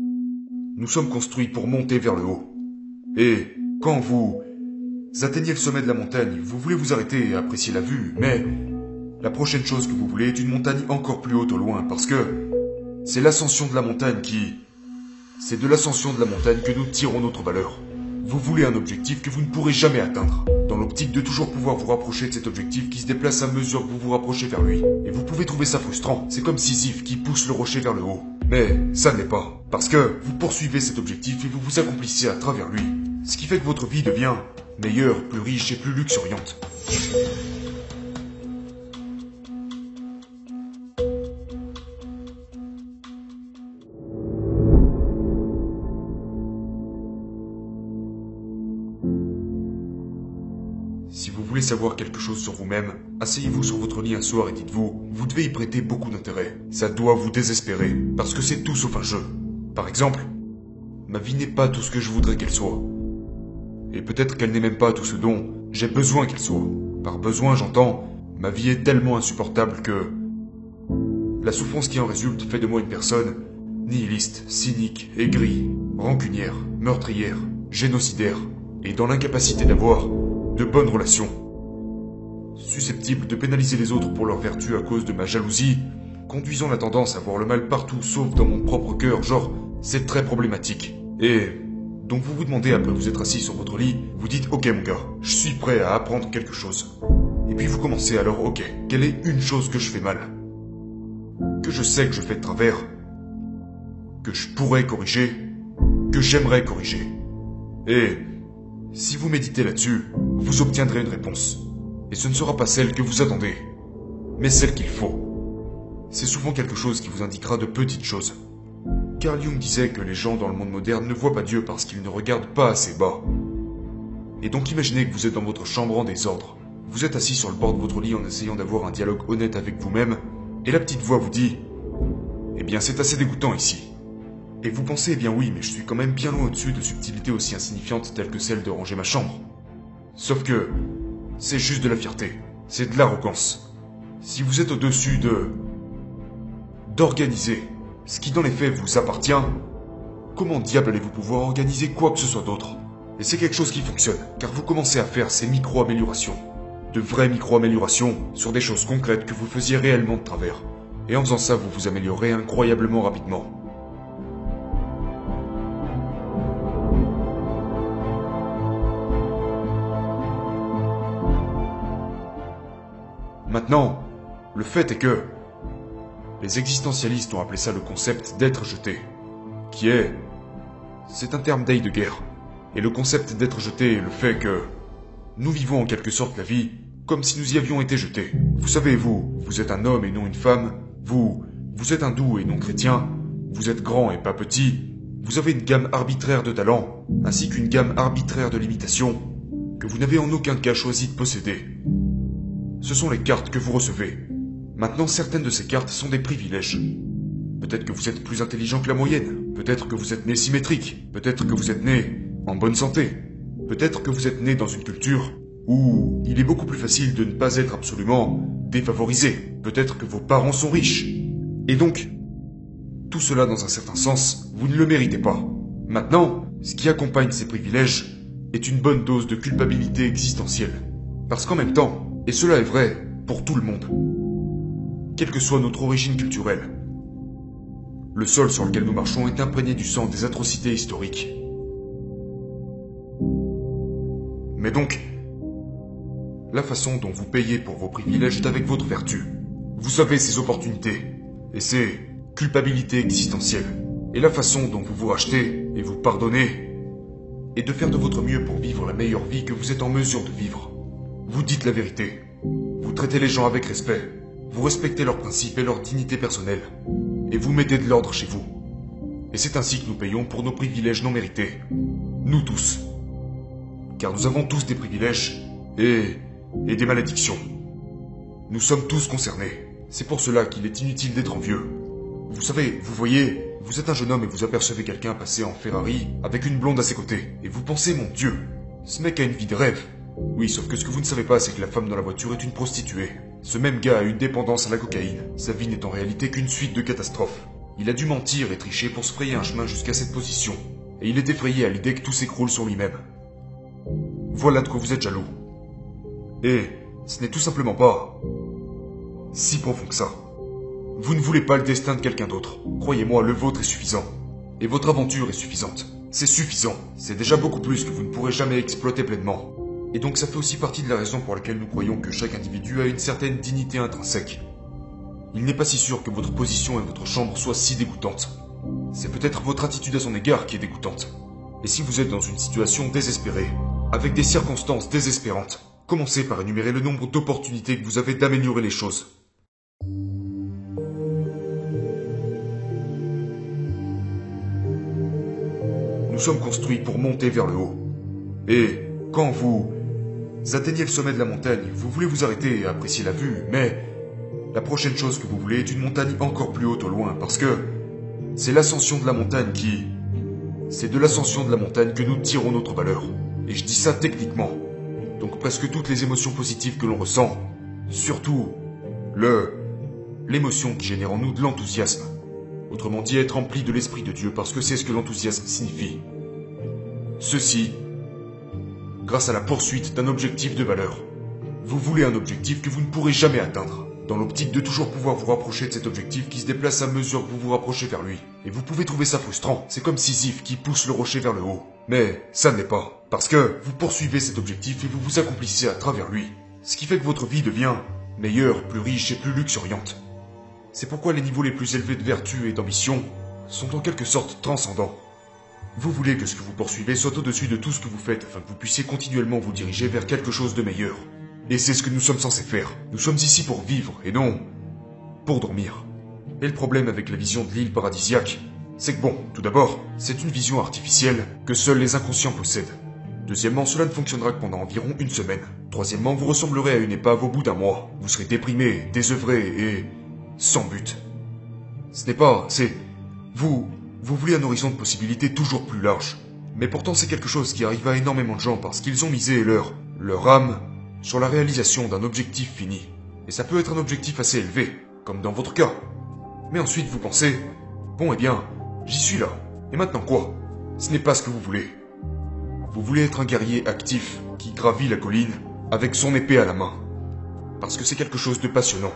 Nous sommes construits pour monter vers le haut. Et quand vous atteignez le sommet de la montagne, vous voulez vous arrêter et apprécier la vue, mais la prochaine chose que vous voulez est une montagne encore plus haute au loin, parce que c'est l'ascension de la montagne qui... C'est de l'ascension de la montagne que nous tirons notre valeur. Vous voulez un objectif que vous ne pourrez jamais atteindre, dans l'optique de toujours pouvoir vous rapprocher de cet objectif qui se déplace à mesure que vous vous rapprochez vers lui. Et vous pouvez trouver ça frustrant, c'est comme Sisyphe qui pousse le rocher vers le haut. Mais ça ne l'est pas, parce que vous poursuivez cet objectif et vous vous accomplissez à travers lui. Ce qui fait que votre vie devient meilleure, plus riche et plus luxuriante. Voulez savoir quelque chose sur vous-même, asseyez-vous sur votre lit un soir et dites-vous, vous devez y prêter beaucoup d'intérêt. Ça doit vous désespérer, parce que c'est tout sauf un jeu. Par exemple, ma vie n'est pas tout ce que je voudrais qu'elle soit. Et peut-être qu'elle n'est même pas tout ce dont j'ai besoin qu'elle soit. Par besoin, j'entends, ma vie est tellement insupportable que... La souffrance qui en résulte fait de moi une personne nihiliste, cynique, aigrie, rancunière, meurtrière, génocidaire, et dans l'incapacité d'avoir de bonnes relations. Susceptible de pénaliser les autres pour leur vertu à cause de ma jalousie, conduisant la tendance à voir le mal partout sauf dans mon propre cœur, genre, c'est très problématique. Et donc vous vous demandez après vous être assis sur votre lit, vous dites ok mon gars, je suis prêt à apprendre quelque chose. Et puis vous commencez alors ok, quelle est une chose que je fais mal? Que je sais que je fais de travers Que je pourrais corriger Que j'aimerais corriger Et si vous méditez là-dessus, vous obtiendrez une réponse. Et ce ne sera pas celle que vous attendez, mais celle qu'il faut. C'est souvent quelque chose qui vous indiquera de petites choses. Carl Jung disait que les gens dans le monde moderne ne voient pas Dieu parce qu'ils ne regardent pas assez bas. Et donc imaginez que vous êtes dans votre chambre en désordre. Vous êtes assis sur le bord de votre lit en essayant d'avoir un dialogue honnête avec vous-même, et la petite voix vous dit ⁇ Eh bien c'est assez dégoûtant ici. Et vous pensez, eh bien oui, mais je suis quand même bien loin au-dessus de subtilités aussi insignifiantes telles que celle de ranger ma chambre. Sauf que, c'est juste de la fierté, c'est de l'arrogance. Si vous êtes au-dessus de... d'organiser, ce qui dans les faits vous appartient, comment diable allez-vous pouvoir organiser quoi que ce soit d'autre? Et c'est quelque chose qui fonctionne, car vous commencez à faire ces micro-améliorations. De vraies micro-améliorations sur des choses concrètes que vous faisiez réellement de travers. Et en faisant ça, vous vous améliorez incroyablement rapidement. Maintenant, le fait est que les existentialistes ont appelé ça le concept d'être jeté, qui est... C'est un terme d'Heidegger. Et le concept d'être jeté est le fait que nous vivons en quelque sorte la vie comme si nous y avions été jetés. Vous savez, vous, vous êtes un homme et non une femme, vous, vous êtes hindou et non chrétien, vous êtes grand et pas petit, vous avez une gamme arbitraire de talents, ainsi qu'une gamme arbitraire de limitations, que vous n'avez en aucun cas choisi de posséder. Ce sont les cartes que vous recevez. Maintenant, certaines de ces cartes sont des privilèges. Peut-être que vous êtes plus intelligent que la moyenne, peut-être que vous êtes né symétrique, peut-être que vous êtes né en bonne santé, peut-être que vous êtes né dans une culture où il est beaucoup plus facile de ne pas être absolument défavorisé, peut-être que vos parents sont riches. Et donc, tout cela dans un certain sens, vous ne le méritez pas. Maintenant, ce qui accompagne ces privilèges est une bonne dose de culpabilité existentielle. Parce qu'en même temps, et cela est vrai pour tout le monde. Quelle que soit notre origine culturelle, le sol sur lequel nous marchons est imprégné du sang des atrocités historiques. Mais donc, la façon dont vous payez pour vos privilèges est avec votre vertu. Vous avez ces opportunités et ces culpabilités existentielles. Et la façon dont vous vous rachetez et vous pardonnez est de faire de votre mieux pour vivre la meilleure vie que vous êtes en mesure de vivre. Vous dites la vérité. Traitez les gens avec respect. Vous respectez leurs principes et leur dignité personnelle. Et vous mettez de l'ordre chez vous. Et c'est ainsi que nous payons pour nos privilèges non mérités. Nous tous. Car nous avons tous des privilèges et... et des malédictions. Nous sommes tous concernés. C'est pour cela qu'il est inutile d'être envieux. Vous savez, vous voyez, vous êtes un jeune homme et vous apercevez quelqu'un passer en Ferrari avec une blonde à ses côtés. Et vous pensez, mon Dieu, ce mec a une vie de rêve. Oui, sauf que ce que vous ne savez pas, c'est que la femme dans la voiture est une prostituée. Ce même gars a une dépendance à la cocaïne. Sa vie n'est en réalité qu'une suite de catastrophes. Il a dû mentir et tricher pour se frayer un chemin jusqu'à cette position. Et il est effrayé à l'idée que tout s'écroule sur lui-même. Voilà de quoi vous êtes jaloux. Et ce n'est tout simplement pas si profond que ça. Vous ne voulez pas le destin de quelqu'un d'autre. Croyez-moi, le vôtre est suffisant. Et votre aventure est suffisante. C'est suffisant. C'est déjà beaucoup plus que vous ne pourrez jamais exploiter pleinement. Et donc ça fait aussi partie de la raison pour laquelle nous croyons que chaque individu a une certaine dignité intrinsèque. Il n'est pas si sûr que votre position et votre chambre soient si dégoûtantes. C'est peut-être votre attitude à son égard qui est dégoûtante. Et si vous êtes dans une situation désespérée, avec des circonstances désespérantes, commencez par énumérer le nombre d'opportunités que vous avez d'améliorer les choses. Nous sommes construits pour monter vers le haut. Et quand vous atteignez le sommet de la montagne, vous voulez vous arrêter et apprécier la vue, mais la prochaine chose que vous voulez est une montagne encore plus haute au loin, parce que c'est l'ascension de la montagne qui... C'est de l'ascension de la montagne que nous tirons notre valeur. Et je dis ça techniquement. Donc presque toutes les émotions positives que l'on ressent, surtout le... l'émotion qui génère en nous de l'enthousiasme. Autrement dit, être rempli de l'Esprit de Dieu parce que c'est ce que l'enthousiasme signifie. Ceci, grâce à la poursuite d'un objectif de valeur. Vous voulez un objectif que vous ne pourrez jamais atteindre dans l'optique de toujours pouvoir vous rapprocher de cet objectif qui se déplace à mesure que vous vous rapprochez vers lui. Et vous pouvez trouver ça frustrant, c'est comme Sisyphe qui pousse le rocher vers le haut. Mais ça ne l'est pas, parce que vous poursuivez cet objectif et vous vous accomplissez à travers lui. Ce qui fait que votre vie devient meilleure, plus riche et plus luxuriante. C'est pourquoi les niveaux les plus élevés de vertu et d'ambition sont en quelque sorte transcendants. Vous voulez que ce que vous poursuivez soit au-dessus de tout ce que vous faites afin que vous puissiez continuellement vous diriger vers quelque chose de meilleur. Et c'est ce que nous sommes censés faire. Nous sommes ici pour vivre, et non pour dormir. Et le problème avec la vision de l'île paradisiaque, c'est que bon, tout d'abord, c'est une vision artificielle que seuls les inconscients possèdent. Deuxièmement, cela ne fonctionnera que pendant environ une semaine. Troisièmement, vous ressemblerez à une épave au bout d'un mois. Vous serez déprimé, désœuvré et sans but. Ce n'est pas, c'est... Vous, vous voulez un horizon de possibilités toujours plus large. Mais pourtant c'est quelque chose qui arrive à énormément de gens parce qu'ils ont misé leur, leur âme sur la réalisation d'un objectif fini. Et ça peut être un objectif assez élevé, comme dans votre cas. Mais ensuite vous pensez, bon eh bien, j'y suis là. Et maintenant quoi? Ce n'est pas ce que vous voulez. Vous voulez être un guerrier actif qui gravit la colline avec son épée à la main. Parce que c'est quelque chose de passionnant.